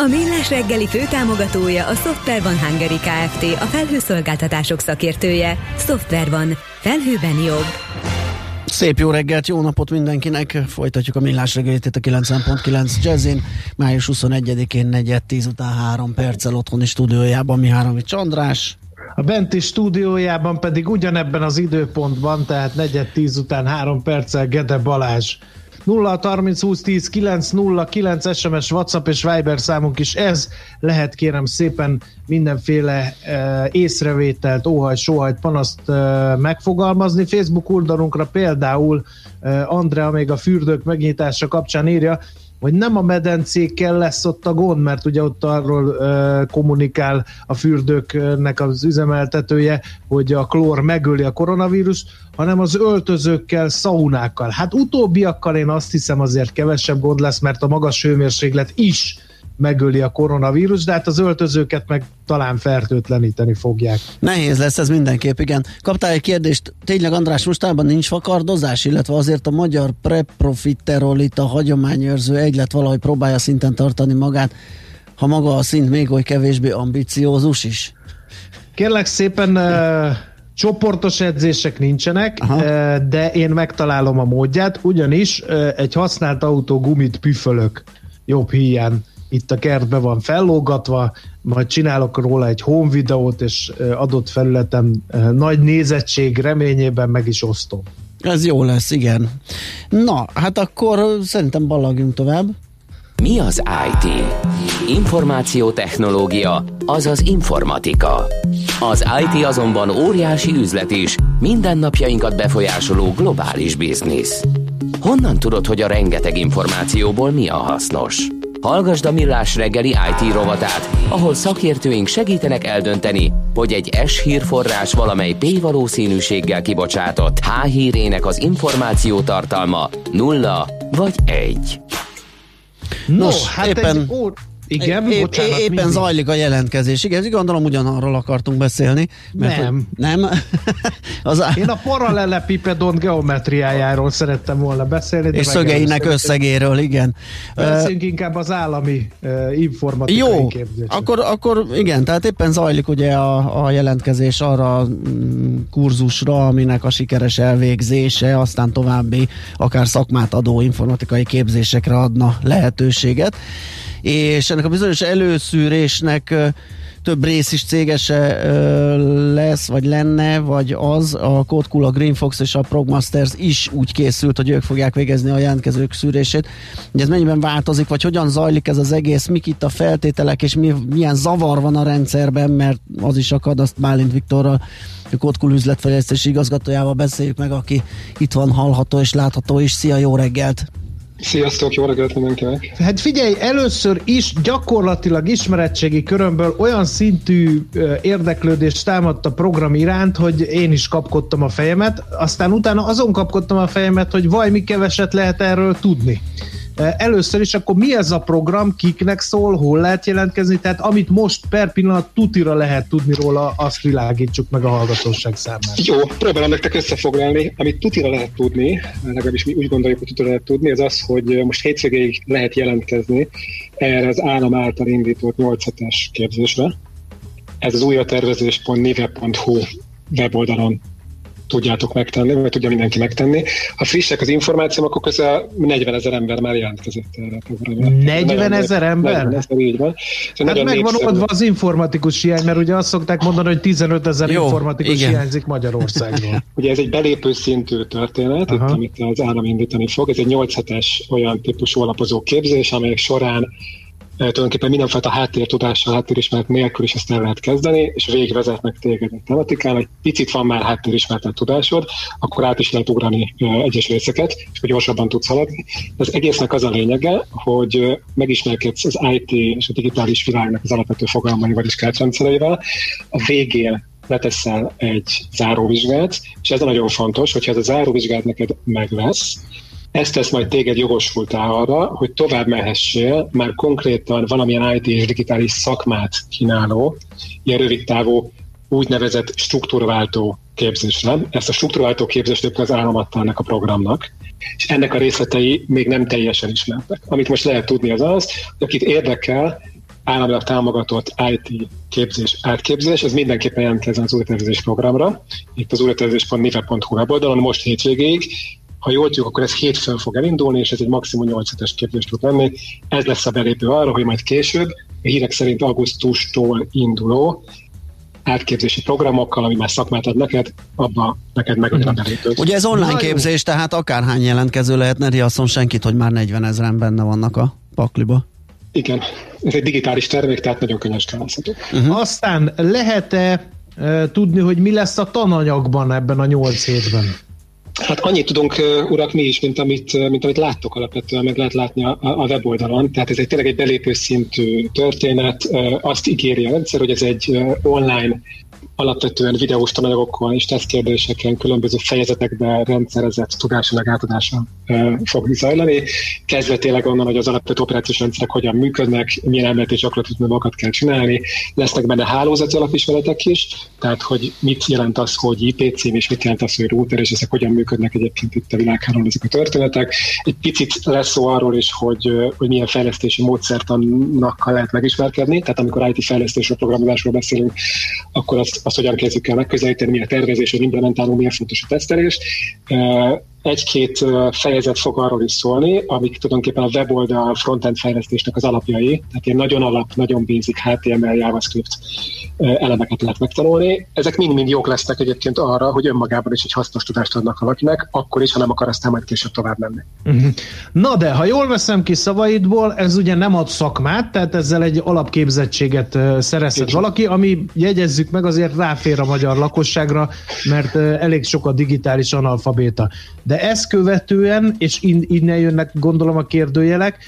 A Millás reggeli főtámogatója a Software van Hungary Kft. A felhőszolgáltatások szakértője. Software van. Felhőben jobb. Szép jó reggelt, jó napot mindenkinek! Folytatjuk a millás reggelit itt a 90.9 Jazzin. Május 21-én 4 10 után 3 perccel otthoni stúdiójában Mihárovics András. A benti stúdiójában pedig ugyanebben az időpontban, tehát 4 10 után 3 perccel Gede Balázs. 0 30 20 10 9 0 9 SMS, WhatsApp és Viber számunk is ez. Lehet kérem szépen mindenféle e, észrevételt, óhajt, sóhajt, panaszt e, megfogalmazni. Facebook oldalunkra például e, Andrea még a fürdők megnyitása kapcsán írja, hogy nem a medencékkel lesz ott a gond, mert ugye ott arról uh, kommunikál a fürdőknek az üzemeltetője, hogy a klór megöli a koronavírust, hanem az öltözőkkel, szaunákkal. Hát utóbbiakkal én azt hiszem azért kevesebb gond lesz, mert a magas hőmérséklet is megöli a koronavírus, de hát az öltözőket meg talán fertőtleníteni fogják. Nehéz lesz ez mindenképp, igen. Kaptál egy kérdést, tényleg András, mostában nincs fakardozás, illetve azért a magyar preprofiterol itt a hagyományőrző egylet valahogy próbálja szinten tartani magát, ha maga a szint még oly kevésbé ambiciózus is? Kérlek szépen uh, csoportos edzések nincsenek, Aha. uh, de én megtalálom a módját, ugyanis uh, egy használt autó gumit püfölök jobb híján itt a kertbe van fellógatva, majd csinálok róla egy home videót, és adott felületen nagy nézettség reményében meg is osztom. Ez jó lesz, igen. Na, hát akkor szerintem ballagjunk tovább. Mi az IT? Információtechnológia, azaz informatika. Az IT azonban óriási üzlet is, mindennapjainkat befolyásoló globális biznisz. Honnan tudod, hogy a rengeteg információból mi a hasznos? Hallgasd a Millás reggeli IT rovatát, ahol szakértőink segítenek eldönteni, hogy egy S hírforrás valamely P valószínűséggel kibocsátott H hírének az információ tartalma nulla vagy egy. Nos, no, hát éppen... egy igen, é, bocsánat, éppen mindig. zajlik a jelentkezés. Igen, gondolom ugyanarról akartunk beszélni. Mert nem. Nem? az Én a paralelepipedon geometriájáról szerettem volna beszélni. És szögeinek összegéről, igen. Beszéljünk uh, inkább az állami uh, informatikai Jó, akkor, akkor igen, tehát éppen zajlik ugye a, a jelentkezés arra mm, kurzusra, aminek a sikeres elvégzése, aztán további akár szakmát adó informatikai képzésekre adna lehetőséget és ennek a bizonyos előszűrésnek több rész is cégese lesz, vagy lenne, vagy az, a Code a Green Fox és a Progmasters is úgy készült, hogy ők fogják végezni a jelentkezők szűrését. Ugye ez mennyiben változik, vagy hogyan zajlik ez az egész, mik itt a feltételek, és mi, milyen zavar van a rendszerben, mert az is akad, azt Bálint Viktorral a Kotkul üzletfejlesztési igazgatójával beszéljük meg, aki itt van hallható és látható is. Szia, jó reggelt! Sziasztok, jó reggelt mindenkinek! Hát figyelj, először is gyakorlatilag ismeretségi körömből olyan szintű érdeklődést támadt a program iránt, hogy én is kapkodtam a fejemet, aztán utána azon kapkodtam a fejemet, hogy vaj, mi keveset lehet erről tudni. Először is akkor mi ez a program, kiknek szól, hol lehet jelentkezni, tehát amit most per pillanat tutira lehet tudni róla, azt világítsuk meg a hallgatóság számára. Jó, próbálom nektek összefoglalni. Amit tutira lehet tudni, legalábbis mi úgy gondoljuk, hogy tutira lehet tudni, az az, hogy most hétvégéig lehet jelentkezni erre az állam által indított 8 es képzésre. Ez az újratervezés.nive.hu weboldalon tudjátok megtenni, vagy tudja mindenki megtenni. Ha frissek az információk, akkor közel 40 ezer ember már jelentkezett erre a programra. 40 ezer ember? 40 ezer, így van. Szóval hát megvan oldva az informatikus hiány, mert ugye azt szokták mondani, hogy 15 ezer informatikus igen. hiányzik Magyarországról. ugye ez egy belépő szintű történet, itt, amit az állam indítani fog. Ez egy 8 hetes olyan típusú alapozó képzés, amelyek során tulajdonképpen mindenfajta háttértudással, háttérismeret nélkül is ezt el lehet kezdeni, és végigvezetnek téged egy tematikán, egy picit van már háttérismeretett tudásod, akkor át is lehet ugrani egyes részeket, és hogy gyorsabban tudsz haladni. Az egésznek az a lényege, hogy megismerkedsz az IT és a digitális világnak az alapvető fogalmaival és keretrendszereivel. A végén leteszel egy záróvizsgát, és ez nagyon fontos, hogyha ez a záróvizsgát neked meg ezt tesz majd téged jogosultá arra, hogy tovább mehessél már konkrétan valamilyen IT és digitális szakmát kínáló, ilyen rövid távú úgynevezett struktúrváltó képzésre. Ezt a struktúrváltó képzést az állam adta ennek a programnak, és ennek a részletei még nem teljesen ismertek. Amit most lehet tudni az az, hogy akit érdekel, államilag támogatott IT képzés, átképzés, ez mindenképpen jelentkezzen az újratervezés programra. Itt az újratervezés.nive.hu weboldalon most hétvégéig ha jól tudjuk, akkor ez hétfőn fog elindulni, és ez egy maximum 8 hetes képzés tud lenni. Ez lesz a belépő arra, hogy majd később, a hírek szerint augusztustól induló átképzési programokkal, ami már szakmát ad neked, abba neked meg a belépő. Ugye ez online képzés, tehát akárhány jelentkező lehet, ne riasszon senkit, hogy már 40 ezeren benne vannak a pakliba. Igen, ez egy digitális termék, tehát nagyon könnyen skálázható. Uh-huh. Aztán lehet-e e, tudni, hogy mi lesz a tananyagban ebben a nyolc hétben? Hát annyit tudunk, urak, mi is, mint amit, mint amit láttok alapvetően, meg lehet látni a, a weboldalon. Tehát ez egy tényleg egy belépő szintű történet. Azt ígéri a rendszer, hogy ez egy online alapvetően videós tananyagokkal és tesztkérdéseken, különböző fejezetekben rendszerezett tudásának átadása fog zajlani. Kezdve tényleg onnan, hogy az alapvető operációs rendszerek hogyan működnek, milyen elmélet és gyakorlati kell csinálni. Lesznek benne hálózati alapismeretek is, tehát hogy mit jelent az, hogy IP cím, és mit jelent az, hogy router, és ezek hogyan működnek egyébként itt a világháron ezek a történetek. Egy picit lesz szó arról is, hogy, hogy milyen fejlesztési módszertannak lehet megismerkedni, tehát amikor IT fejlesztésről, programozásról beszélünk, akkor azt azt hogyan kezdjük el megközelíteni, mi a tervezés, hogy implementálunk, milyen fontos a tesztelés egy-két fejezet fog arról is szólni, amik tulajdonképpen a weboldal frontend fejlesztésnek az alapjai, tehát ilyen nagyon alap, nagyon basic HTML, JavaScript elemeket lehet megtanulni. Ezek mind-mind jók lesznek egyébként arra, hogy önmagában is egy hasznos tudást adnak valakinek, akkor is, ha nem akar aztán majd később tovább menni. Uh-huh. Na de, ha jól veszem ki szavaidból, ez ugye nem ad szakmát, tehát ezzel egy alapképzettséget szerezhet valaki, ami jegyezzük meg azért ráfér a magyar lakosságra, mert elég sok a digitális analfabéta. De ezt követően, és innen jönnek gondolom a kérdőjelek,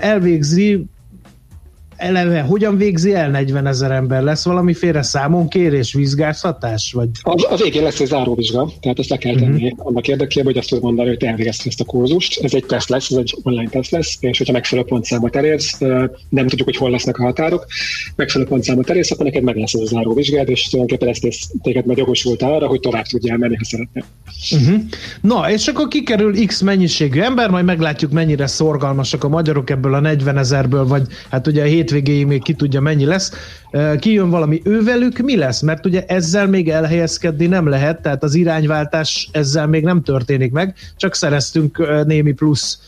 elvégzi eleve hogyan végzi el 40 ezer ember? Lesz valamiféle számon kérés, vizsgáztatás? Vagy? A, a végén lesz egy záróvizsga, tehát ezt le kell tenni uh-huh. annak érdekében, hogy azt tud mondani, hogy te elvégezted ezt a kurzust. Ez egy teszt lesz, ez egy online teszt lesz, és hogyha megfelelő pontszámot elérsz, nem tudjuk, hogy hol lesznek a határok, megfelelő pontszámot elérsz, akkor neked meg lesz ez a záróvizsgád, és tulajdonképpen ezt, ezt téged meg jogosult arra, hogy tovább tudjál menni, ha szeretnél. Uh-huh. Na, és akkor kikerül X mennyiségű ember, majd meglátjuk, mennyire szorgalmasak a magyarok ebből a 40 ezerből, vagy hát ugye a hétvégéig még ki tudja mennyi lesz. Kijön valami ővelük, mi lesz? Mert ugye ezzel még elhelyezkedni nem lehet, tehát az irányváltás ezzel még nem történik meg, csak szereztünk némi plusz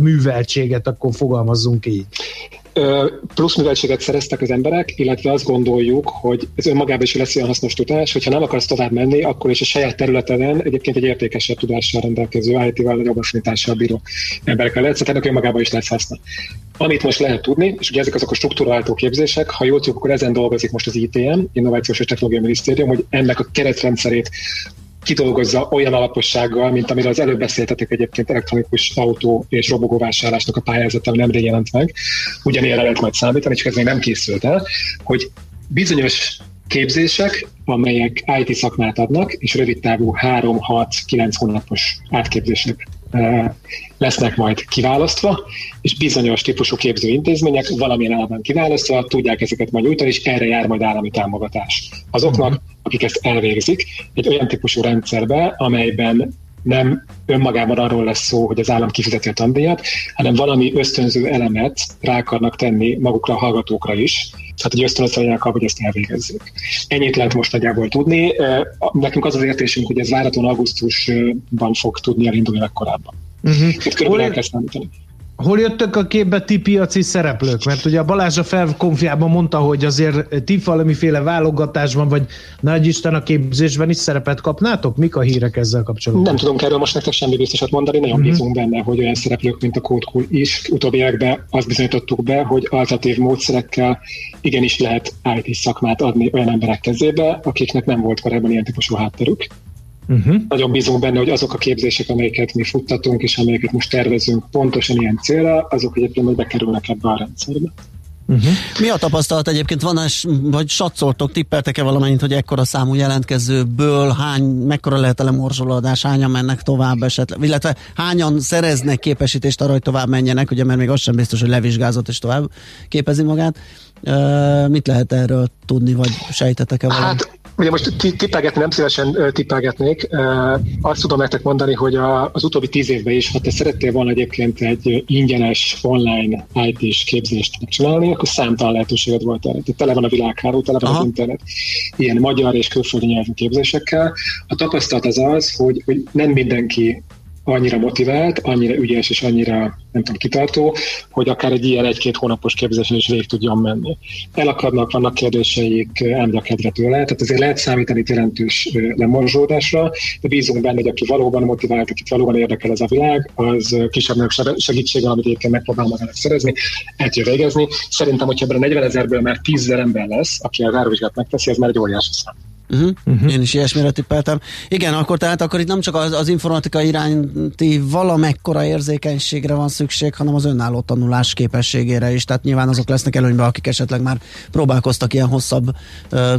műveltséget, akkor fogalmazzunk így plusz műveltséget szereztek az emberek, illetve azt gondoljuk, hogy ez önmagában is lesz olyan hasznos tudás, hogyha nem akarsz tovább menni, akkor is a saját területeden egyébként egy értékesebb tudással rendelkező, IT-val nagyobb affinitással bíró emberekkel lehet, szóval ennek önmagában is lesz haszna. Amit most lehet tudni, és ugye ezek azok a struktúráltó képzések, ha jól tudjuk, akkor ezen dolgozik most az ITM, Innovációs és Technológiai Minisztérium, hogy ennek a keretrendszerét kidolgozza olyan alapossággal, mint amiről az előbb beszéltetek egyébként elektronikus autó és robogó vásárlásnak a pályázata, ami nemrég jelent meg. Ugyanilyenre lehet majd számítani, csak ez még nem készült el, hogy bizonyos képzések, amelyek IT szakmát adnak, és rövid távú 3-6-9 hónapos átképzések lesznek majd kiválasztva, és bizonyos típusú képzőintézmények valamilyen elemben kiválasztva tudják ezeket majd nyújtani, és erre jár majd állami támogatás. Azoknak, mhm. akik ezt elvégzik, egy olyan típusú rendszerbe, amelyben nem önmagában arról lesz szó, hogy az állam kifizeti a tandíjat, hanem valami ösztönző elemet rá akarnak tenni magukra a hallgatókra is, tehát hogy ösztönözzenek hogy ezt elvégezzék. Ennyit lehet most nagyjából tudni. Nekünk az az értésünk, hogy ez várhatóan augusztusban fog tudni elindulni legkorábban. Uh-huh. Itt körülbelül elkezd Hol jöttök a képbe ti piaci szereplők? Mert ugye a Balázs a felkonfiában mondta, hogy azért ti valamiféle válogatásban, vagy nagy Isten a képzésben is szerepet kapnátok? Mik a hírek ezzel kapcsolatban? Nem tudunk erről most nektek semmi biztosat mondani, nagyon uh-huh. bízunk benne, hogy olyan szereplők, mint a Code is utóbbi években azt bizonyítottuk be, hogy alternatív módszerekkel igenis lehet IT szakmát adni olyan emberek kezébe, akiknek nem volt korábban ilyen típusú hátterük. Uh-huh. Nagyon bízunk benne, hogy azok a képzések, amelyeket mi futtatunk, és amelyeket most tervezünk pontosan ilyen célra, azok egyébként majd bekerülnek ebbe a rendszerbe. Uh-huh. Mi a tapasztalat egyébként? Van, vagy satszoltok, tippeltek-e valamennyit, hogy ekkora számú jelentkezőből hány, mekkora lehet a lemorzsolódás, hányan mennek tovább esetleg, illetve hányan szereznek képesítést arra, hogy tovább menjenek, ugye, mert még az sem biztos, hogy levizsgázott és tovább képezi magát. Uh, mit lehet erről tudni, vagy sejtetek-e valamit? Hát Ugye most tippelgetni nem szívesen tippelgetnék. Azt tudom nektek mondani, hogy az utóbbi tíz évben is, ha te szerettél volna egyébként egy ingyenes online IT-s képzést csinálni, akkor számtalan lehetőséged volt erre. Tehát tele van a világháló, tele van Aha. az internet ilyen magyar és külföldi nyelvű képzésekkel. A tapasztalat az az, hogy, hogy nem mindenki annyira motivált, annyira ügyes és annyira nem tudom, kitartó, hogy akár egy ilyen egy-két hónapos képzésen is végig tudjon menni. Elakadnak, vannak kérdéseik, elmegy a kedve tőle, tehát azért lehet számítani jelentős lemorzsódásra, de bízunk benne, hogy aki valóban motivált, akit valóban érdekel ez a világ, az kisebb segítséggel, amit egyébként megpróbál magának szerezni, el tudja végezni. Szerintem, hogyha ebben a 40 ezerből már 10 ember lesz, aki a záróvizsgát megteszi, ez már egy óriási szám. Uh-huh. Uh-huh. Én is ilyesmire tippeltem. Igen, akkor tehát akkor itt nem csak az, az informatika iránti valamekkora érzékenységre van szükség, hanem az önálló tanulás képességére is. Tehát nyilván azok lesznek előnyben, akik esetleg már próbálkoztak ilyen hosszabb,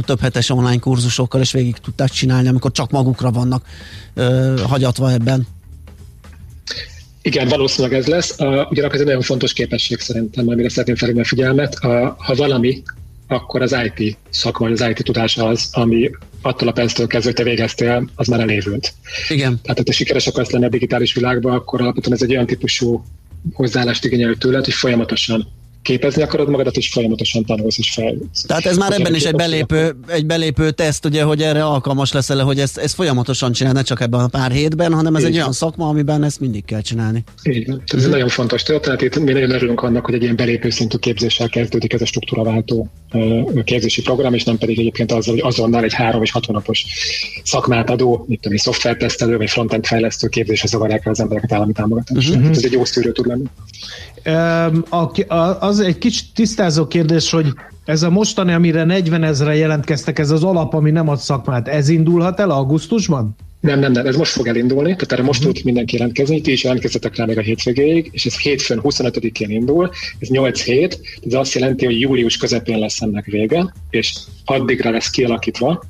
több hetes online kurzusokkal, és végig tudták csinálni, amikor csak magukra vannak hagyatva ebben. Igen, valószínűleg ez lesz. ugyanakkor ez egy nagyon fontos képesség szerintem, amire szeretném felhívni a figyelmet. ha valami, akkor az IT szakma, az IT tudása az, ami attól a perctől kezdve, hogy te végeztél, az már elévült. Igen. Tehát, ha te sikeres akarsz lenni a digitális világban, akkor alapvetően ez egy olyan típusú hozzáállást igényel tőled, hogy folyamatosan képezni akarod magadat, és folyamatosan tanulsz és fejlődsz. Tehát ez már ebben is egy belépő, egy belépő teszt, ugye, hogy erre alkalmas leszel, hogy ezt, ezt folyamatosan csinál, ne csak ebben a pár hétben, hanem ez Így egy olyan szakma, amiben ezt mindig kell csinálni. Így van. Ez egy nagyon fontos történet. Itt mi nagyon örülünk annak, hogy egy ilyen belépő szintű képzéssel kezdődik ez a struktúraváltó képzési program, és nem pedig egyébként azzal, hogy azonnal egy három és hat hónapos szakmát adó, mint tudom, szoftvertesztelő vagy frontend fejlesztő képzésre zavarják el az embereket állami támogatásra. Uh-huh. Ez egy jó szűrő tud lenni. Az egy kicsit tisztázó kérdés, hogy ez a mostani, amire 40 ezre jelentkeztek, ez az alap, ami nem ad szakmát, ez indulhat el augusztusban? Nem, nem, nem, ez most fog elindulni, tehát erre most uh-huh. tud mindenki jelentkezni, ti is jelentkezzetek rá még a hétvégéig, és ez hétfőn 25-én indul, ez 8 hét, ez azt jelenti, hogy július közepén lesz ennek vége, és addigra lesz kialakítva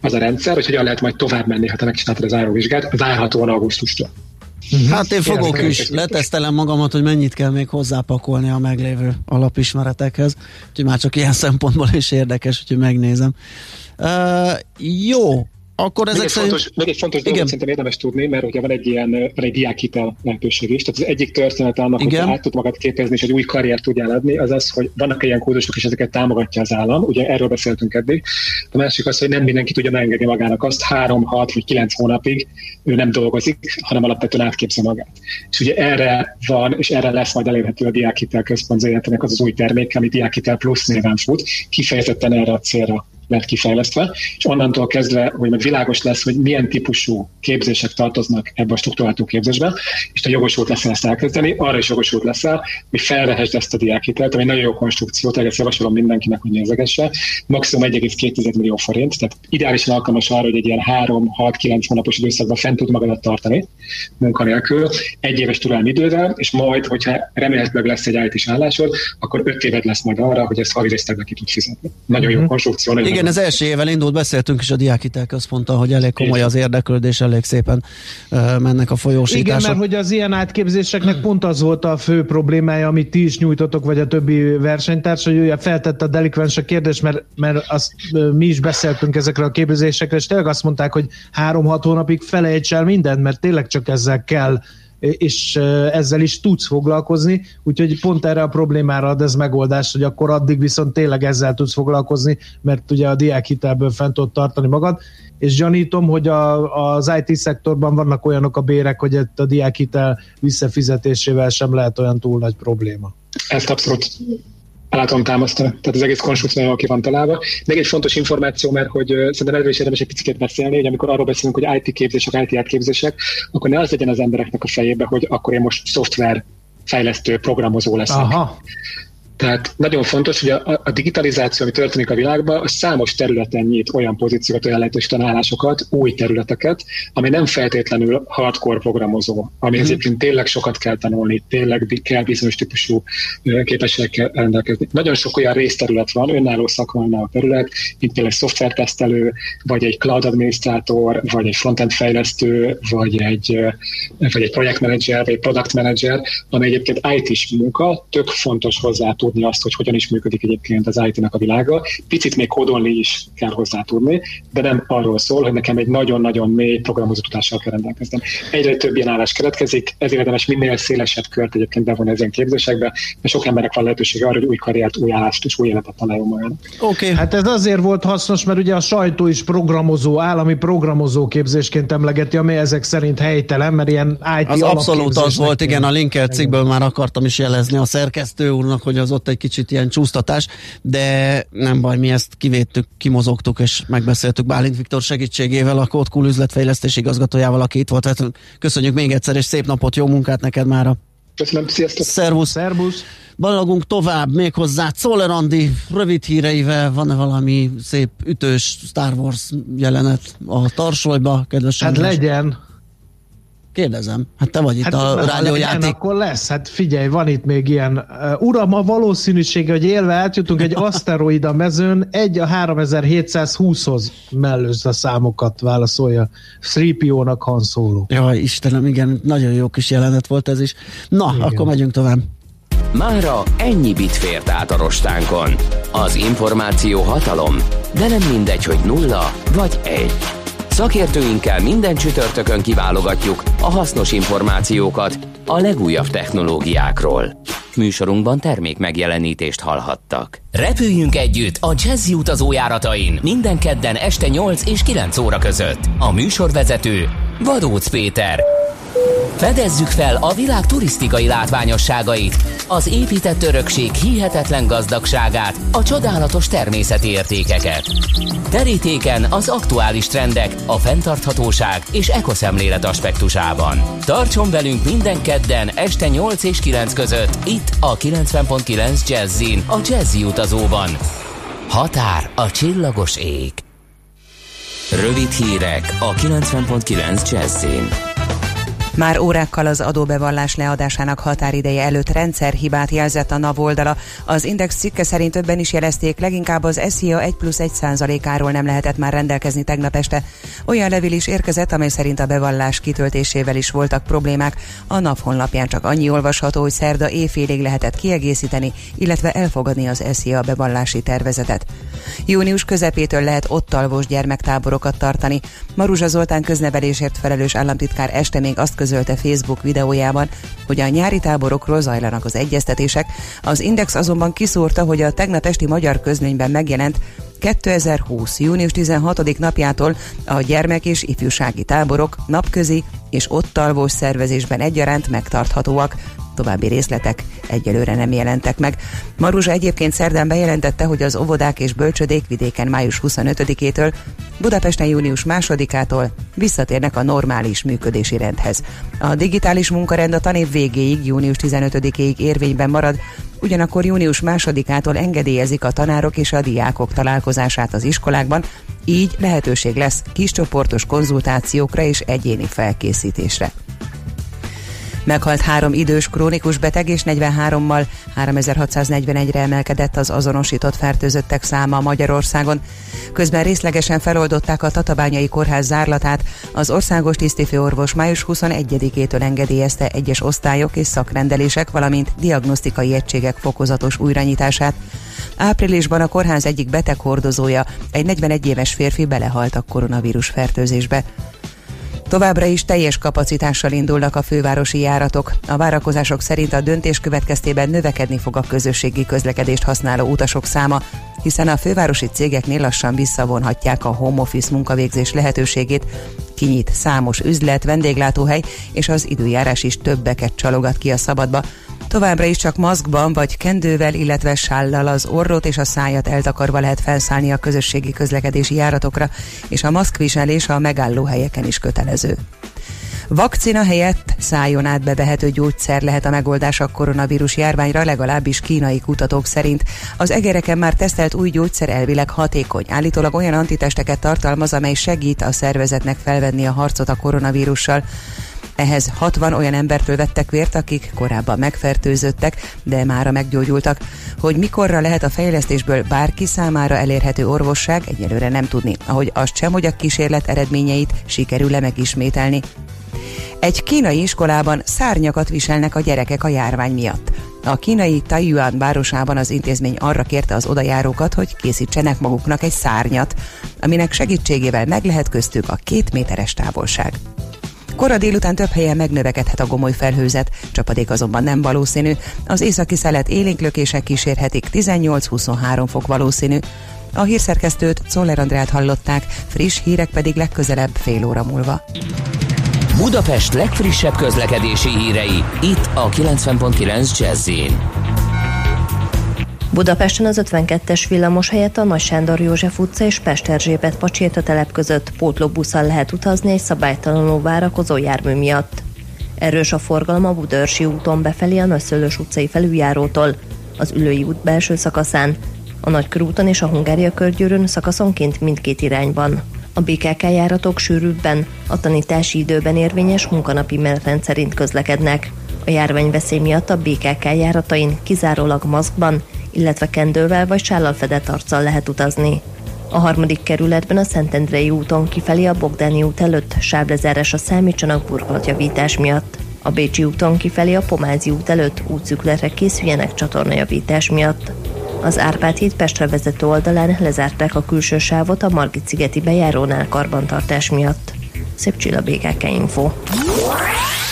az a rendszer, hogy hogyan lehet majd tovább menni, ha te megcsináltad az áróvizsgát, várhatóan augusztustól. Uh-huh. Hát én fogok is, letesztelem magamat, hogy mennyit kell még hozzápakolni a meglévő alapismeretekhez, úgyhogy már csak ilyen szempontból is érdekes, úgyhogy megnézem. Uh, jó, akkor ezek még, egy szerint... fontos, még egy fontos dolgot szerintem érdemes tudni, mert ugye van egy ilyen van egy diákhitel lehetőség is. Tehát az egyik történet annak, hogy át tud magad képezni, és egy új karriert tudjál adni, az az, hogy vannak ilyen kódusok, és ezeket támogatja az állam. Ugye erről beszéltünk eddig. A másik az, hogy nem mindenki tudja megengedni magának azt három, hat vagy kilenc hónapig ő nem dolgozik, hanem alapvetően átképzi magát. És ugye erre van, és erre lesz majd elérhető a diákhitel központ az az új termék, ami diákhitel plusz néven fut, kifejezetten erre a célra lett kifejlesztve, és onnantól kezdve, hogy meg világos lesz, hogy milyen típusú képzések tartoznak ebbe a struktúráltó képzésbe, és te jogosult leszel ezt elkezdeni, arra is jogosult leszel, hogy felvehesd ezt a diákhitelt, ami nagyon jó konstrukció, tehát ezt javasolom mindenkinek, hogy nézegesse. Maximum 1,2 millió forint, tehát ideálisan alkalmas arra, hogy egy ilyen 3-6-9 hónapos időszakban fent tud magadat tartani munkanélkül, egy éves türelmi idővel, és majd, hogyha remélhetőleg lesz egy IT-s állásod, akkor 5 éved lesz majd arra, hogy ezt havi ki tud fizetni. Nagyon jó mhm. konstrukció, nagyon igen, az első évvel indult, beszéltünk is a Diákitel központtal, hogy elég komoly az érdeklődés, elég szépen uh, mennek a folyósítások. Igen, mert hogy az ilyen átképzéseknek pont az volt a fő problémája, amit ti is nyújtotok, vagy a többi versenytárs, hogy ugye feltette a delikvens a kérdést, mert, mert azt mi is beszéltünk ezekről a képzésekről, és tényleg azt mondták, hogy három-hat hónapig felejts el mindent, mert tényleg csak ezzel kell és ezzel is tudsz foglalkozni, úgyhogy pont erre a problémára ad ez megoldást, hogy akkor addig viszont tényleg ezzel tudsz foglalkozni, mert ugye a diákhitelből fent tudod tartani magad, és gyanítom, hogy a, az IT szektorban vannak olyanok a bérek, hogy a diákhitel visszafizetésével sem lehet olyan túl nagy probléma. Ezt abszolút alá tudom támasztani. Tehát az egész konstrukció ki van találva. Még egy fontos információ, mert hogy szerintem erről is érdemes egy picit beszélni, hogy amikor arról beszélünk, hogy IT képzések, IT átképzések, akkor ne az legyen az embereknek a fejébe, hogy akkor én most szoftver fejlesztő, programozó leszek. Aha. Tehát nagyon fontos, hogy a, a digitalizáció, ami történik a világban, a számos területen nyit olyan pozíciókat, olyan lehetős tanálásokat, új területeket, ami nem feltétlenül hardcore programozó, ami hmm. egyébként tényleg sokat kell tanulni, tényleg kell bizonyos típusú képességekkel rendelkezni. Nagyon sok olyan részterület van, önálló szakmánál a terület, mint például egy szoftvertesztelő, vagy egy cloud adminisztrátor, vagy egy frontend fejlesztő, vagy egy, vagy egy projektmenedzser, vagy egy product manager, ami egyébként IT-s munka, tök fontos hozzá tudni azt, hogy hogyan is működik egyébként az IT-nak a világa. Picit még kódolni is kell hozzá tudni, de nem arról szól, hogy nekem egy nagyon-nagyon mély programozó tudással kell rendelkeznem. Egyre több ilyen állás keletkezik, ezért érdemes minél szélesebb kört egyébként bevonni ezen képzésekbe, mert sok emberek van lehetősége arra, hogy új karriert, új állást és új életet találjon magának. Oké, okay. hát ez azért volt hasznos, mert ugye a sajtó is programozó, állami programozó képzésként emlegeti, ami ezek szerint helytelen, mert ilyen IT Az abszolút az volt, igen, a linker cikkből már akartam is jelezni a szerkesztő úrnak, hogy az ott egy kicsit ilyen csúsztatás, de nem baj, mi ezt kivédtük, kimozogtuk és megbeszéltük Bálint Viktor segítségével, a Code Cool üzletfejlesztés igazgatójával, aki itt volt. Hát köszönjük még egyszer, és szép napot, jó munkát neked mára! Köszönöm, sziasztok! Szervusz! Szervusz! Ballagunk tovább, méghozzá Czoller Andi rövid híreivel, van-e valami szép ütős Star Wars jelenet a tarsolyba, kedves Hát András? legyen, Kérdezem, hát te vagy itt hát, a rádiójáték. akkor lesz, hát figyelj, van itt még ilyen. Uh, uram, a valószínűsége, hogy élve átjutunk egy aszteroida mezőn, egy a 3720-hoz mellőz a számokat, válaszolja 3PO-nak Han Solo. Jaj, Istenem, igen, nagyon jó kis jelenet volt ez is. Na, igen. akkor megyünk tovább. Mára ennyi bit fért át a rostánkon. Az információ hatalom, de nem mindegy, hogy nulla vagy egy. Szakértőinkkel minden csütörtökön kiválogatjuk a hasznos információkat a legújabb technológiákról. Műsorunkban termék megjelenítést hallhattak. Repüljünk együtt a Jazzy utazójáratain minden kedden este 8 és 9 óra között. A műsorvezető Vadóc Péter Fedezzük fel a világ turisztikai látványosságait, az épített örökség hihetetlen gazdagságát, a csodálatos természeti értékeket. Terítéken az aktuális trendek, a fenntarthatóság és ekoszemlélet aspektusában. Tartson velünk minden kedden este 8 és 9 között, itt a 90.9 Jazzin, a Jazzy utazóban. Határ a csillagos ég. Rövid hírek a 90.9 Jazzin. Már órákkal az adóbevallás leadásának határideje előtt rendszerhibát jelzett a NAV oldala. Az Index cikke szerint többen is jelezték, leginkább az SZIA 1 plusz 1 százalékáról nem lehetett már rendelkezni tegnap este. Olyan levél is érkezett, amely szerint a bevallás kitöltésével is voltak problémák. A NAV honlapján csak annyi olvasható, hogy szerda éjfélig lehetett kiegészíteni, illetve elfogadni az SZIA bevallási tervezetet. Június közepétől lehet ott alvos gyermektáborokat tartani. Maruzsa Zoltán köznevelésért felelős államtitkár este még azt közölte Facebook videójában, hogy a nyári táborokról zajlanak az egyeztetések. Az Index azonban kiszúrta, hogy a tegnap esti magyar közlönyben megjelent 2020. június 16. napjától a gyermek és ifjúsági táborok napközi és ott alvós szervezésben egyaránt megtarthatóak. További részletek egyelőre nem jelentek meg. Maruzsa egyébként szerdán bejelentette, hogy az óvodák és bölcsödék vidéken május 25-től, Budapesten június 2-ától visszatérnek a normális működési rendhez. A digitális munkarend a tanév végéig, június 15-ig érvényben marad, ugyanakkor június 2-ától engedélyezik a tanárok és a diákok találkozását az iskolákban, így lehetőség lesz kiscsoportos konzultációkra és egyéni felkészítésre. Meghalt három idős krónikus beteg és 43-mal 3641-re emelkedett az azonosított fertőzöttek száma Magyarországon. Közben részlegesen feloldották a Tatabányai Kórház zárlatát. Az országos tisztifőorvos május 21-től engedélyezte egyes osztályok és szakrendelések, valamint diagnosztikai egységek fokozatos újranyitását. Áprilisban a kórház egyik beteg hordozója, egy 41 éves férfi belehalt a koronavírus fertőzésbe. Továbbra is teljes kapacitással indulnak a fővárosi járatok. A várakozások szerint a döntés következtében növekedni fog a közösségi közlekedést használó utasok száma, hiszen a fővárosi cégeknél lassan visszavonhatják a home office munkavégzés lehetőségét, kinyit számos üzlet, vendéglátóhely, és az időjárás is többeket csalogat ki a szabadba. Továbbra is csak maszkban vagy kendővel, illetve sállal az orrot és a szájat eltakarva lehet felszállni a közösségi közlekedési járatokra, és a maszkviselés a megállóhelyeken is kötelező. Vakcina helyett szájon át bevehető gyógyszer lehet a megoldás a koronavírus járványra, legalábbis kínai kutatók szerint. Az egereken már tesztelt új gyógyszer elvileg hatékony. Állítólag olyan antitesteket tartalmaz, amely segít a szervezetnek felvenni a harcot a koronavírussal. Ehhez 60 olyan embertől vettek vért, akik korábban megfertőzöttek, de mára meggyógyultak. Hogy mikorra lehet a fejlesztésből bárki számára elérhető orvosság, egyelőre nem tudni. Ahogy azt sem, hogy a kísérlet eredményeit sikerül-e megismételni. Egy kínai iskolában szárnyakat viselnek a gyerekek a járvány miatt. A kínai Taiyuan városában az intézmény arra kérte az odajárókat, hogy készítsenek maguknak egy szárnyat, aminek segítségével meg lehet köztük a két méteres távolság. Kora délután több helyen megnövekedhet a gomoly felhőzet, csapadék azonban nem valószínű. Az északi szelet élénklökések kísérhetik 18-23 fok valószínű. A hírszerkesztőt Czoller Andrát hallották, friss hírek pedig legközelebb fél óra múlva. Budapest legfrissebb közlekedési hírei, itt a 90.9 jazz Budapesten az 52-es villamos helyett a Nagy Sándor József utca és Pesterzsébet Pacséta telep között pótlóbusszal lehet utazni egy szabálytalanul várakozó jármű miatt. Erős a forgalom a Budörsi úton befelé a Nagyszőlős utcai felüljárótól, az Ülői út belső szakaszán, a Nagykörúton és a Hungária körgyűrűn szakaszonként mindkét irányban. A BKK járatok sűrűbben, a tanítási időben érvényes munkanapi menetrend szerint közlekednek. A járványveszély miatt a BKK járatain kizárólag maszkban, illetve kendővel vagy sállal fedett arccal lehet utazni. A harmadik kerületben a Szentendrei úton kifelé a Bogdáni út előtt sávlezárás a számítsanak burkolatjavítás miatt. A Bécsi úton kifelé a Pomázi út előtt útszükletre készüljenek csatornajavítás miatt. Az Árpád híd Pestre vezető oldalán lezárták a külső sávot a Margit-szigeti bejárónál karbantartás miatt. Szép csilla BKK Info.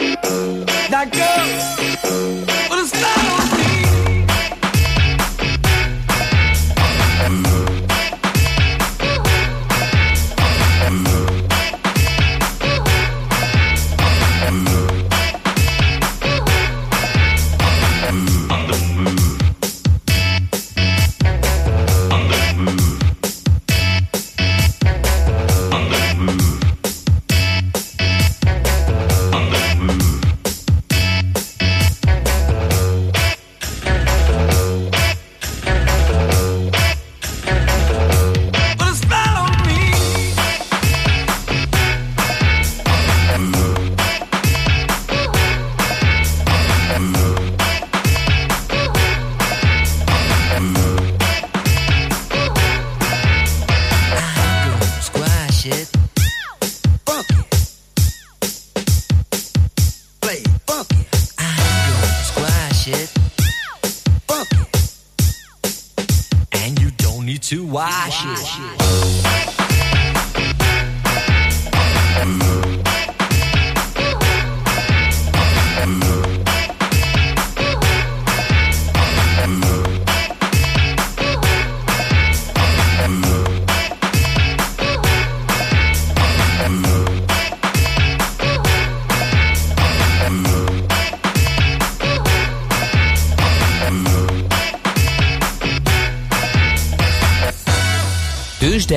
That girl with a style.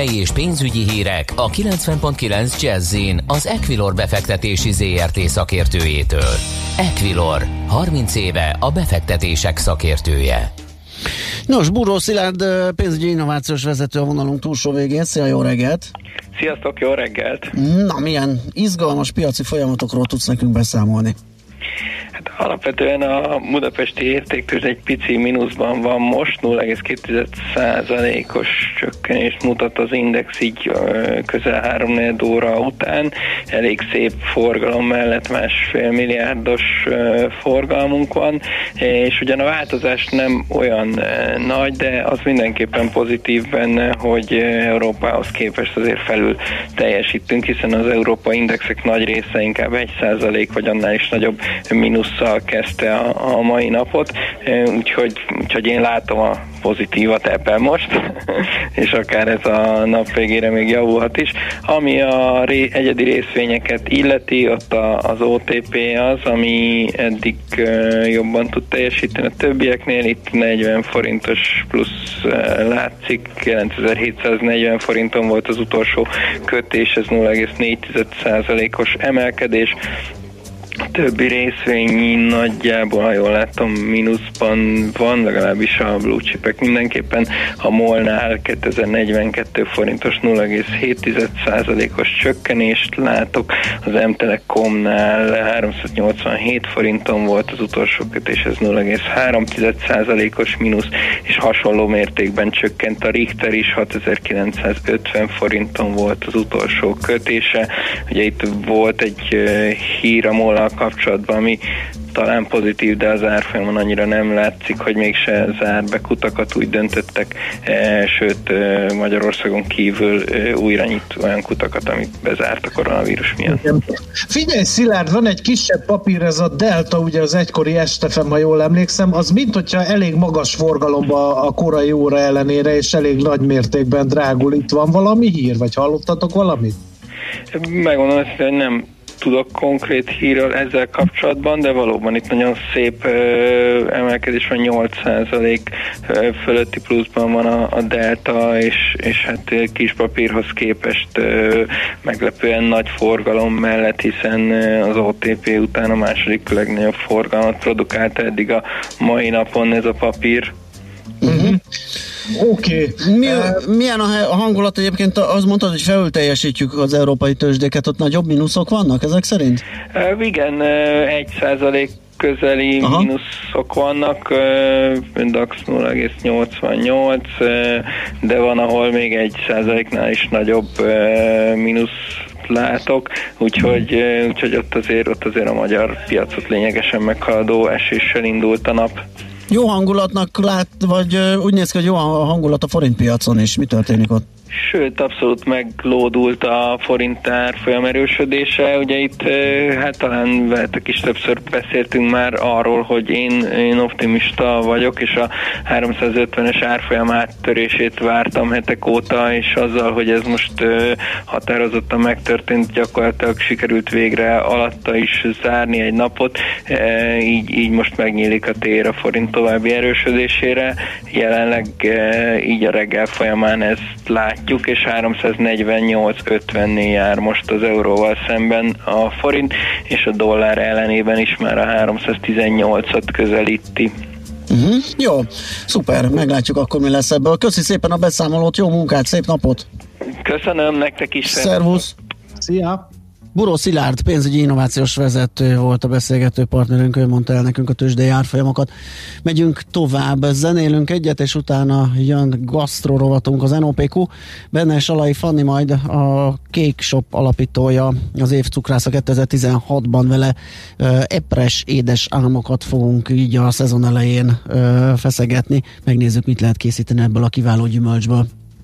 Tőzsdei és pénzügyi hírek a 90.9 jazz az Equilor befektetési ZRT szakértőjétől. Equilor, 30 éve a befektetések szakértője. Nos, Buró Szilárd pénzügyi innovációs vezető a vonalunk túlsó végén. Szia, jó reggelt! Sziasztok, jó reggelt! Na, milyen izgalmas piaci folyamatokról tudsz nekünk beszámolni? Hát alapvetően a budapesti értéktős egy pici mínuszban van most, 0,2%-os csökkenést mutat az index így közel 3 óra után. Elég szép forgalom mellett másfél milliárdos forgalmunk van, és ugyan a változás nem olyan nagy, de az mindenképpen pozitív benne, hogy Európához képest azért felül teljesítünk, hiszen az Európa indexek nagy része inkább 1% vagy annál is nagyobb mínusszal kezdte a, a mai napot, úgyhogy, úgyhogy én látom a pozitívat ebben most, és akár ez a nap végére még javulhat is. Ami a ré, egyedi részvényeket illeti, ott a, az OTP az, ami eddig jobban tud teljesíteni a többieknél, itt 40 forintos plusz látszik, 9740 forinton volt az utolsó kötés, ez 0,4%-os emelkedés, többi részvény nagyjából, ha jól látom, mínuszban van, legalábbis a blue chipek mindenképpen. A molnál 2042 forintos 0,7%-os csökkenést látok, az M-Telekomnál 387 forinton volt az utolsó kötés, ez 0,3%-os mínusz, és hasonló mértékben csökkent a Richter is, 6950 forinton volt az utolsó kötése. Ugye itt volt egy hír a MOL kapcsolatban, ami talán pozitív, de az árfolyamon annyira nem látszik, hogy mégse zár be kutakat úgy döntöttek, e, sőt e, Magyarországon kívül e, újra nyit olyan kutakat, amik bezárt a koronavírus miatt. Figyelj Szilárd, van egy kisebb papír, ez a Delta, ugye az egykori Estefem, ha jól emlékszem, az mint hogyha elég magas forgalomba a korai óra ellenére, és elég nagy mértékben drágul. Itt van valami hír, vagy hallottatok valamit? Megmondom hogy nem tudok konkrét hírről ezzel kapcsolatban, de valóban itt nagyon szép emelkedés van, 8% fölötti pluszban van a, a delta, és, és hát kis papírhoz képest meglepően nagy forgalom mellett, hiszen az OTP után a második legnagyobb forgalmat produkálta eddig a mai napon ez a papír. Uh-huh. Oké. Okay. Mi, uh, milyen a hangulat egyébként? Az mondtad, hogy felül teljesítjük az európai tőzsdéket, ott nagyobb mínuszok vannak ezek szerint? Uh, igen, egy százalék közeli Aha. mínuszok vannak, DAX 0,88, de van, ahol még egy százaléknál is nagyobb mínusz látok, úgyhogy, úgyhogy ott, azért, ott azért a magyar piacot lényegesen meghaladó eséssel indult a nap. Jó hangulatnak lát, vagy úgy néz ki, hogy jó a hangulat a forintpiacon is. Mi történik ott? Sőt, abszolút meglódult a forintár folyamerősödése. Ugye itt hát talán veletek is többször beszéltünk már arról, hogy én, én optimista vagyok, és a 350-es árfolyam áttörését vártam hetek óta, és azzal, hogy ez most határozottan megtörtént, gyakorlatilag sikerült végre alatta is zárni egy napot, így, így most megnyílik a tér a forint további erősödésére. Jelenleg így a reggel folyamán ezt látjuk látjuk, és 348.50-nél jár most az euróval szemben a forint, és a dollár ellenében is már a 318-at közelíti. Uh-huh. Jó, szuper, meglátjuk akkor mi lesz ebből. Köszi szépen a beszámolót, jó munkát, szép napot! Köszönöm nektek is. Szervusz! Szia! Buró Szilárd, pénzügyi innovációs vezető volt a beszélgető partnerünk, ő mondta el nekünk a tőzsdei árfolyamokat. Megyünk tovább, zenélünk egyet, és utána jön gasztro rovatunk az NOPQ. Benne Salai Fanni majd a Cake Shop alapítója, az év cukrásza 2016-ban vele epres édes álmokat fogunk így a szezon elején feszegetni. Megnézzük, mit lehet készíteni ebből a kiváló gyümölcsből.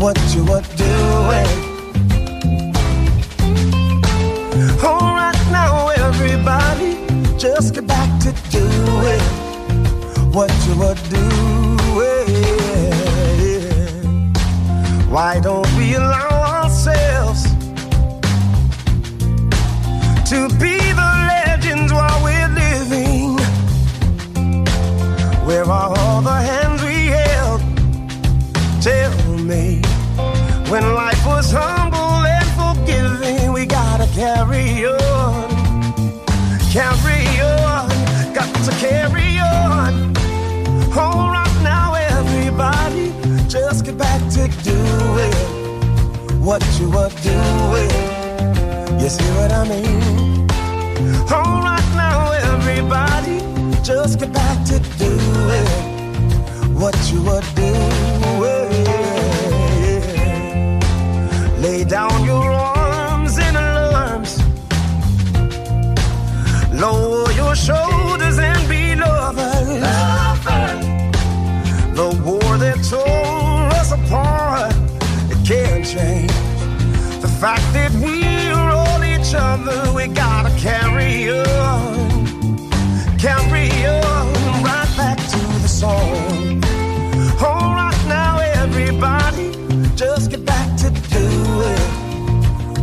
what you were doing. All right now, everybody, just get back to doing what you were doing. Why don't we allow ourselves to be the legends while we're living? Where are all the was humble and forgiving, we gotta carry on, carry on, got to carry on. All right now, everybody, just get back to doing what you were doing. You see what I mean? All right now, everybody, just get back to doing what you were doing. Lay down your arms in alarms, lower your shoulders and be lovers. The war that tore us apart, it can't change. The fact that we're all each other, we gotta carry on, carry on right back to the song.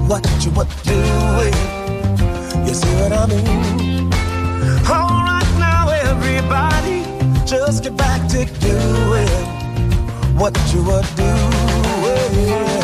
What you were doing. You see what I mean? All right now, everybody, just get back to doing what you were doing.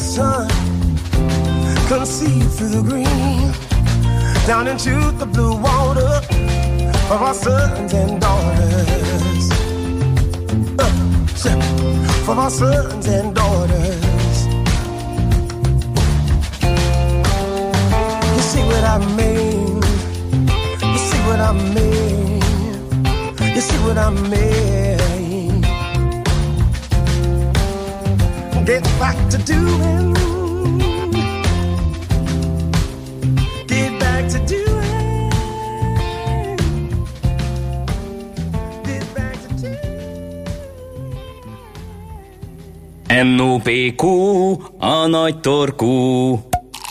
Sun conceive through the green down into the blue water of our sons and daughters. Uh, for our sons and daughters. You see what I mean? You see what I mean? You see what I mean? Get back to doing. Get back to doing. NOPQ, a nagy torkú.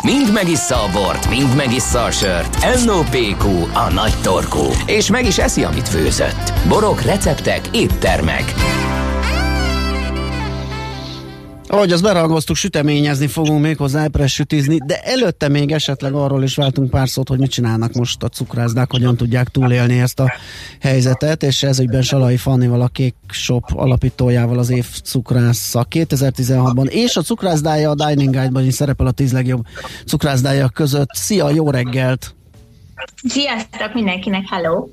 Mind megissza a bort, mind megissza a sört. NOPQ, a nagy torkú. És meg is eszi, amit főzött. Borok, receptek, éttermek. Ahogy azt beragoztuk, süteményezni fogunk még hozzá, sütizni, de előtte még esetleg arról is váltunk pár szót, hogy mit csinálnak most a cukrászdák, hogyan tudják túlélni ezt a helyzetet, és ez ügyben Salai Fannival, a Kék Shop alapítójával az év cukrásza 2016-ban, és a cukrászdája a Dining Guide-ban is szerepel a 10 legjobb cukrászdája között. Szia, jó reggelt! Sziasztok mindenkinek, hello!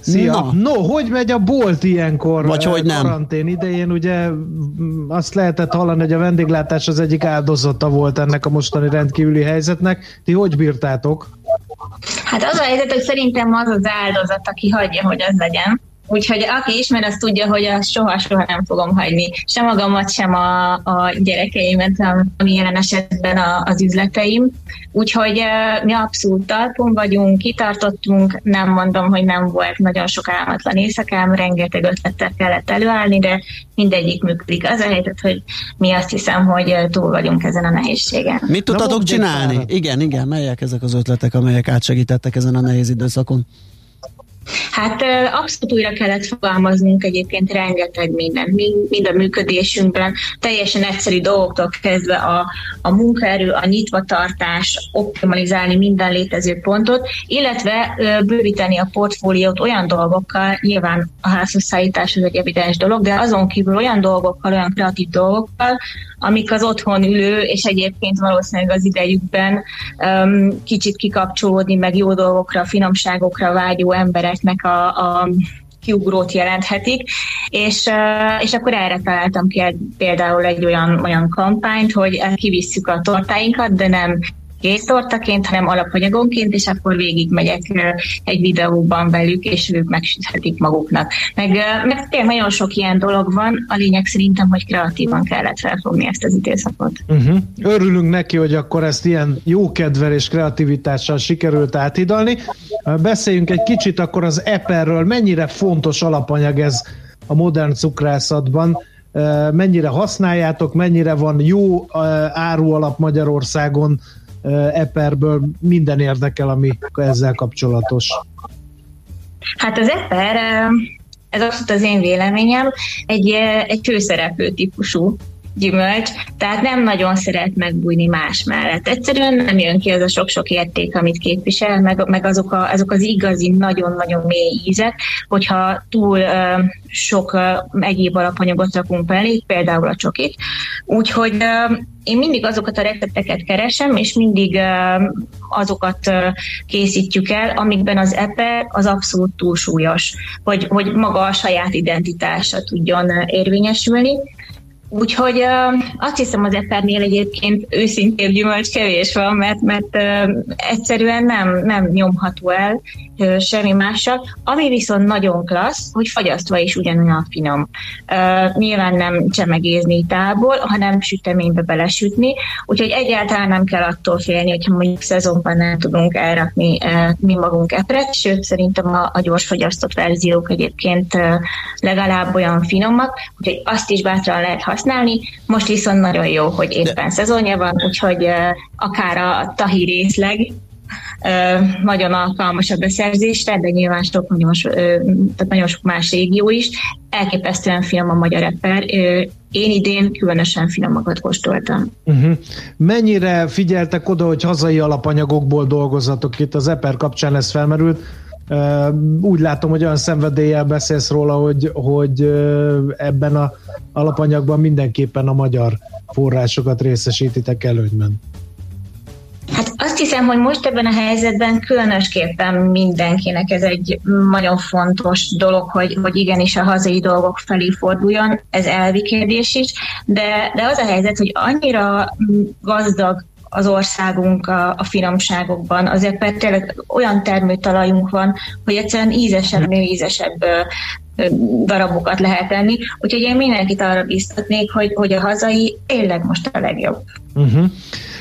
Szia! Na. No, hogy megy a bolt ilyenkor? Vagy hogy nem? Karantén idején ugye mm, azt lehetett hallani, hogy a vendéglátás az egyik áldozata volt ennek a mostani rendkívüli helyzetnek. Ti hogy bírtátok? Hát az a helyzet, hogy szerintem az az áldozat, aki hagyja, hogy az legyen. Úgyhogy aki ismer, az tudja, hogy azt soha-soha nem fogom hagyni. Sem magamat, sem a, a gyerekeimet, ami jelen esetben a, az üzleteim. Úgyhogy mi abszolút talpon vagyunk, kitartottunk, nem mondom, hogy nem volt nagyon sok álmatlan éjszakám, rengeteg ötlettel kellett előállni, de mindegyik működik. Az a helyzet, hogy mi azt hiszem, hogy túl vagyunk ezen a nehézségen. Mit tudtatok csinálni? Igen, igen, melyek ezek az ötletek, amelyek átsegítettek ezen a nehéz időszakon? Hát abszolút újra kellett fogalmaznunk egyébként rengeteg minden, mind a működésünkben, teljesen egyszerű dolgoktól kezdve a, a munkaerő, a nyitvatartás, optimalizálni minden létező pontot, illetve bővíteni a portfóliót olyan dolgokkal, nyilván a házhozszállítás az egy evidens dolog, de azon kívül olyan dolgokkal, olyan kreatív dolgokkal, amik az otthon ülő, és egyébként valószínűleg az idejükben um, kicsit kikapcsolódni, meg jó dolgokra, finomságokra vágyó embereknek a, a kiugrót jelenthetik, és, és akkor erre találtam ki például egy olyan, olyan kampányt, hogy kivisszük a tortáinkat, de nem tortaként, hanem alapanyagonként, és akkor végigmegyek egy videóban velük, és ők megsüthetik maguknak. Meg, meg tényleg nagyon sok ilyen dolog van, a lényeg szerintem, hogy kreatívan kellett felfogni ezt az időszakot. Uh-huh. Örülünk neki, hogy akkor ezt ilyen jókedvel és kreativitással sikerült áthidalni. Beszéljünk egy kicsit akkor az eperről, mennyire fontos alapanyag ez a modern cukrászatban, mennyire használjátok, mennyire van jó árualap Magyarországon, Eperből minden érdekel, ami ezzel kapcsolatos. Hát az Eper, ez abszolút az én véleményem, egy, egy főszereplő típusú gyümölcs, tehát nem nagyon szeret megbújni más mellett. Egyszerűen nem jön ki az a sok-sok érték, amit képvisel, meg, meg azok, a, azok az igazi, nagyon-nagyon mély ízek, hogyha túl uh, sok uh, egyéb alapanyagot rakunk belé, például a csokit. Úgyhogy uh, én mindig azokat a recepteket keresem, és mindig uh, azokat uh, készítjük el, amikben az epe az abszolút túlsúlyos, hogy, hogy maga a saját identitása tudjon érvényesülni. Úgyhogy azt hiszem az epernél egyébként őszintén gyümölcs kevés van, mert, mert egyszerűen nem, nem nyomható el semmi mással. Ami viszont nagyon klassz, hogy fagyasztva is ugyanolyan finom. Nyilván nem csemegézni tából, hanem süteménybe belesütni, úgyhogy egyáltalán nem kell attól félni, hogyha mondjuk szezonban nem tudunk elrakni mi magunk epret, sőt szerintem a, a gyors fagyasztott verziók egyébként legalább olyan finomak, úgyhogy azt is bátran lehet használni, használni. Most viszont nagyon jó, hogy éppen De... szezonja van, úgyhogy akár a tahi részleg nagyon alkalmas a beszerzésre, de nyilván sok, nagyon, tehát nagyon sok más régió is. Elképesztően finom a magyar eper. Én idén különösen finomakat kóstoltam. Uh-huh. Mennyire figyeltek oda, hogy hazai alapanyagokból dolgozatok? Itt az eper kapcsán ez felmerült úgy látom, hogy olyan szenvedéllyel beszélsz róla, hogy, hogy ebben a alapanyagban mindenképpen a magyar forrásokat részesítitek előnyben. Hát azt hiszem, hogy most ebben a helyzetben különösképpen mindenkinek ez egy nagyon fontos dolog, hogy, hogy igenis a hazai dolgok felé forduljon, ez elvi kérdés is, de, de az a helyzet, hogy annyira gazdag az országunk a, a finomságokban. Azért tényleg olyan termőtalajunk van, hogy egyszerűen ízesebb, nőízesebb darabokat lehet enni. Úgyhogy én mindenkit arra biztatnék, hogy, hogy a hazai tényleg most a legjobb. Uh-huh.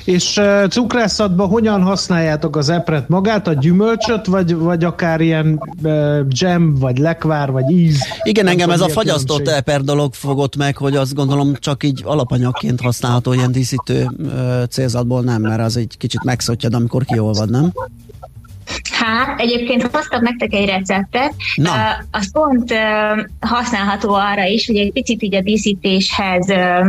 És cukrászatban hogyan használjátok az epret magát, a gyümölcsöt, vagy, vagy akár ilyen uh, jam, vagy lekvár, vagy íz? Igen, engem ez a fagyasztott különbség. eper dolog fogott meg, hogy azt gondolom csak így alapanyagként használható ilyen díszítő uh, célzatból nem, mert az egy kicsit megszotjad, amikor kiolvad, nem? Hát, egyébként hoztam nektek egy receptet, Na. Uh, az pont uh, használható arra is, hogy egy picit így a díszítéshez uh,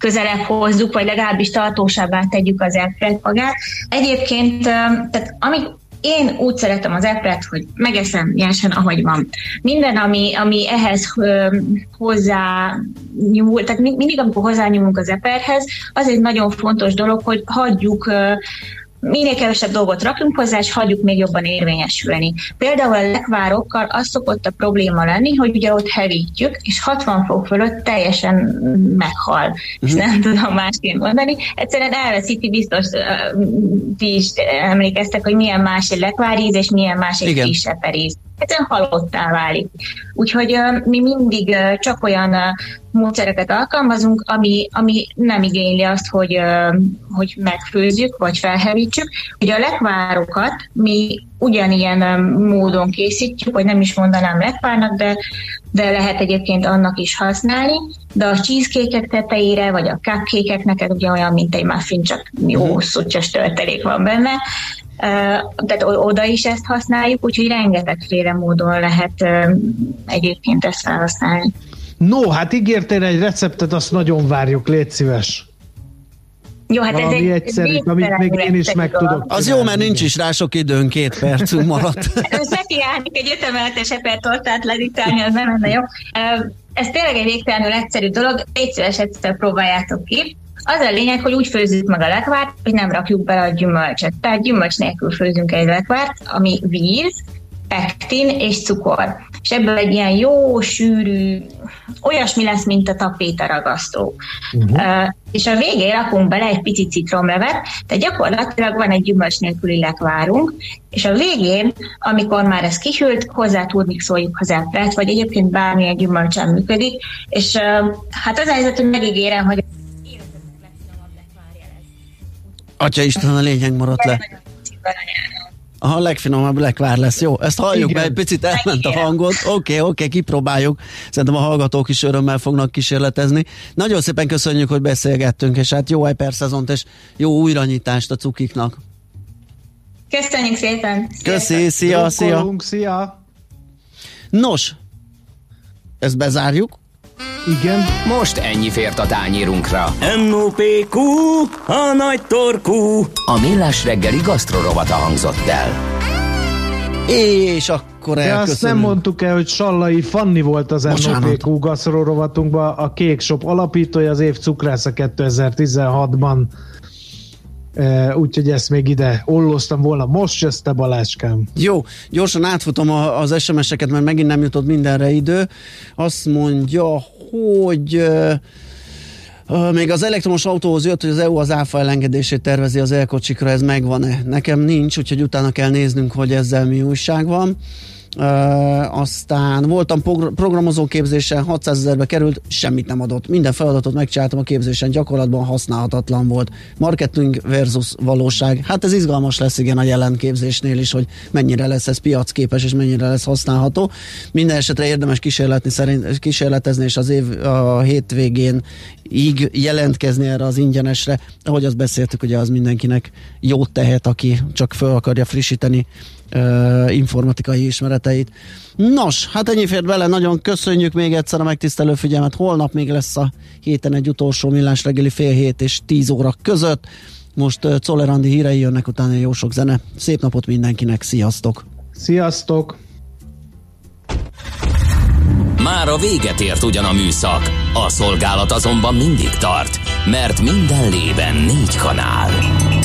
közelebb hozzuk, vagy legalábbis tartósabbá tegyük az airfryer magát. Egyébként, tehát amit én úgy szeretem az epret, hogy megeszem nyersen, ahogy van. Minden, ami, ami ehhez hozzá nyúl, tehát mindig, amikor hozzányúlunk az eperhez, az egy nagyon fontos dolog, hogy hagyjuk minél kevesebb dolgot rakjunk hozzá, és hagyjuk még jobban érvényesülni. Például a lekvárokkal az szokott a probléma lenni, hogy ugye ott hevítjük, és 60 fok fölött teljesen meghal. Uh-huh. És mhm. nem tudom másként mondani. Egyszerűen elveszíti, biztos ti is emlékeztek, hogy milyen más egy lekváríz, és milyen más egy kisebb egyszerűen halottá válik. Úgyhogy mi mindig csak olyan módszereket alkalmazunk, ami, ami nem igényli azt, hogy, hogy megfőzzük, vagy felhevítsük. Ugye a lekvárokat mi ugyanilyen módon készítjük, vagy nem is mondanám lekvárnak, de, de lehet egyébként annak is használni, de a cheesecake tetejére, vagy a cupcake neked ugye olyan, mint egy muffin, csak jó mhm. szutyos töltelék van benne, tehát oda is ezt használjuk, úgyhogy rengetegféle módon lehet egyébként ezt felhasználni. No, hát ígértél egy receptet, azt nagyon várjuk, légy szíves. Jó, hát ez egy egyszerű, amit még én is meg tudok. Az jó, mert nincs is rá sok időn, két percünk maradt. Most neki állni egy ötemeletes epertortát ledítálni, az nem lenne jó. Ez tényleg egy végtelenül egyszerű dolog, légy szíves egyszer próbáljátok ki. Az a lényeg, hogy úgy főzzük meg a lekvárt, hogy nem rakjuk bele a gyümölcset. Tehát gyümölcs nélkül főzünk egy lekvárt, ami víz, pektin és cukor. És ebből egy ilyen jó, sűrű, olyasmi lesz, mint a tapéta ragasztó. Uh-huh. Uh, és a végén rakunk bele egy pici citromlevet, tehát gyakorlatilag van egy gyümölcs nélküli lekvárunk, és a végén, amikor már ez kihűlt, hozzá tud mixoljuk az epret, vagy egyébként bármilyen gyümölcsen működik, és uh, hát az a helyzet, hogy megígérem, hogy Atya Isten, a lényeg maradt le. A legfinomabb lekvár lesz, jó? Ezt halljuk, mert egy picit elment a hangot. Oké, okay, oké, okay, kipróbáljuk. Szerintem a hallgatók is örömmel fognak kísérletezni. Nagyon szépen köszönjük, hogy beszélgettünk, és hát jó szezont, és jó újranyitást a cukiknak. Köszönjük szépen! Köszi, szia, szia! szia! Nos, ezt bezárjuk. Igen. Most ennyi fért a tányírunkra. M.O.P.Q. A nagy torkú. A millás reggeli gasztrorovata hangzott el. És akkor De azt nem mondtuk el, hogy Sallai Fanni volt az NOPQ gasztrorovatunkban, a Kék Shop alapítója, az év cukrásza 2016-ban úgyhogy ezt még ide olloztam volna. Most jössz te Baláskám. Jó, gyorsan átfutom az SMS-eket, mert megint nem jutott mindenre idő. Azt mondja, hogy Uh, még az elektromos autóhoz jött, hogy az EU az áfa elengedését tervezi az elkocsikra, ez megvan-e? Nekem nincs, úgyhogy utána kell néznünk, hogy ezzel mi újság van. Uh, aztán voltam progr- programozó képzésen, 600 ezerbe került, semmit nem adott. Minden feladatot megcsináltam a képzésen, gyakorlatban használhatatlan volt. Marketing versus valóság. Hát ez izgalmas lesz igen a jelen képzésnél is, hogy mennyire lesz ez piacképes és mennyire lesz használható. Minden esetre érdemes kísérletni, szerint, kísérletezni, és az év a hétvégén így jelentkezni erre az ingyenesre. Ahogy azt beszéltük, ugye az mindenkinek jót tehet, aki csak fel akarja frissíteni uh, informatikai ismereteit. Nos, hát ennyi fért bele, nagyon köszönjük még egyszer a megtisztelő figyelmet. Holnap még lesz a héten egy utolsó millás reggeli fél hét és tíz óra között. Most uh, Czoller hírei jönnek, utána jó sok zene. Szép napot mindenkinek, sziasztok! Sziasztok! Már a véget ért ugyan a műszak, a szolgálat azonban mindig tart, mert minden lében négy kanál.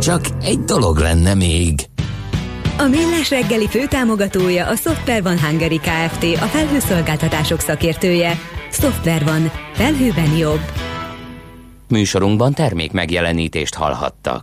Csak egy dolog lenne még. A Millás reggeli főtámogatója a Software van Hungary Kft. A felhőszolgáltatások szakértője. Software van. Felhőben jobb. Műsorunkban termék megjelenítést hallhattak.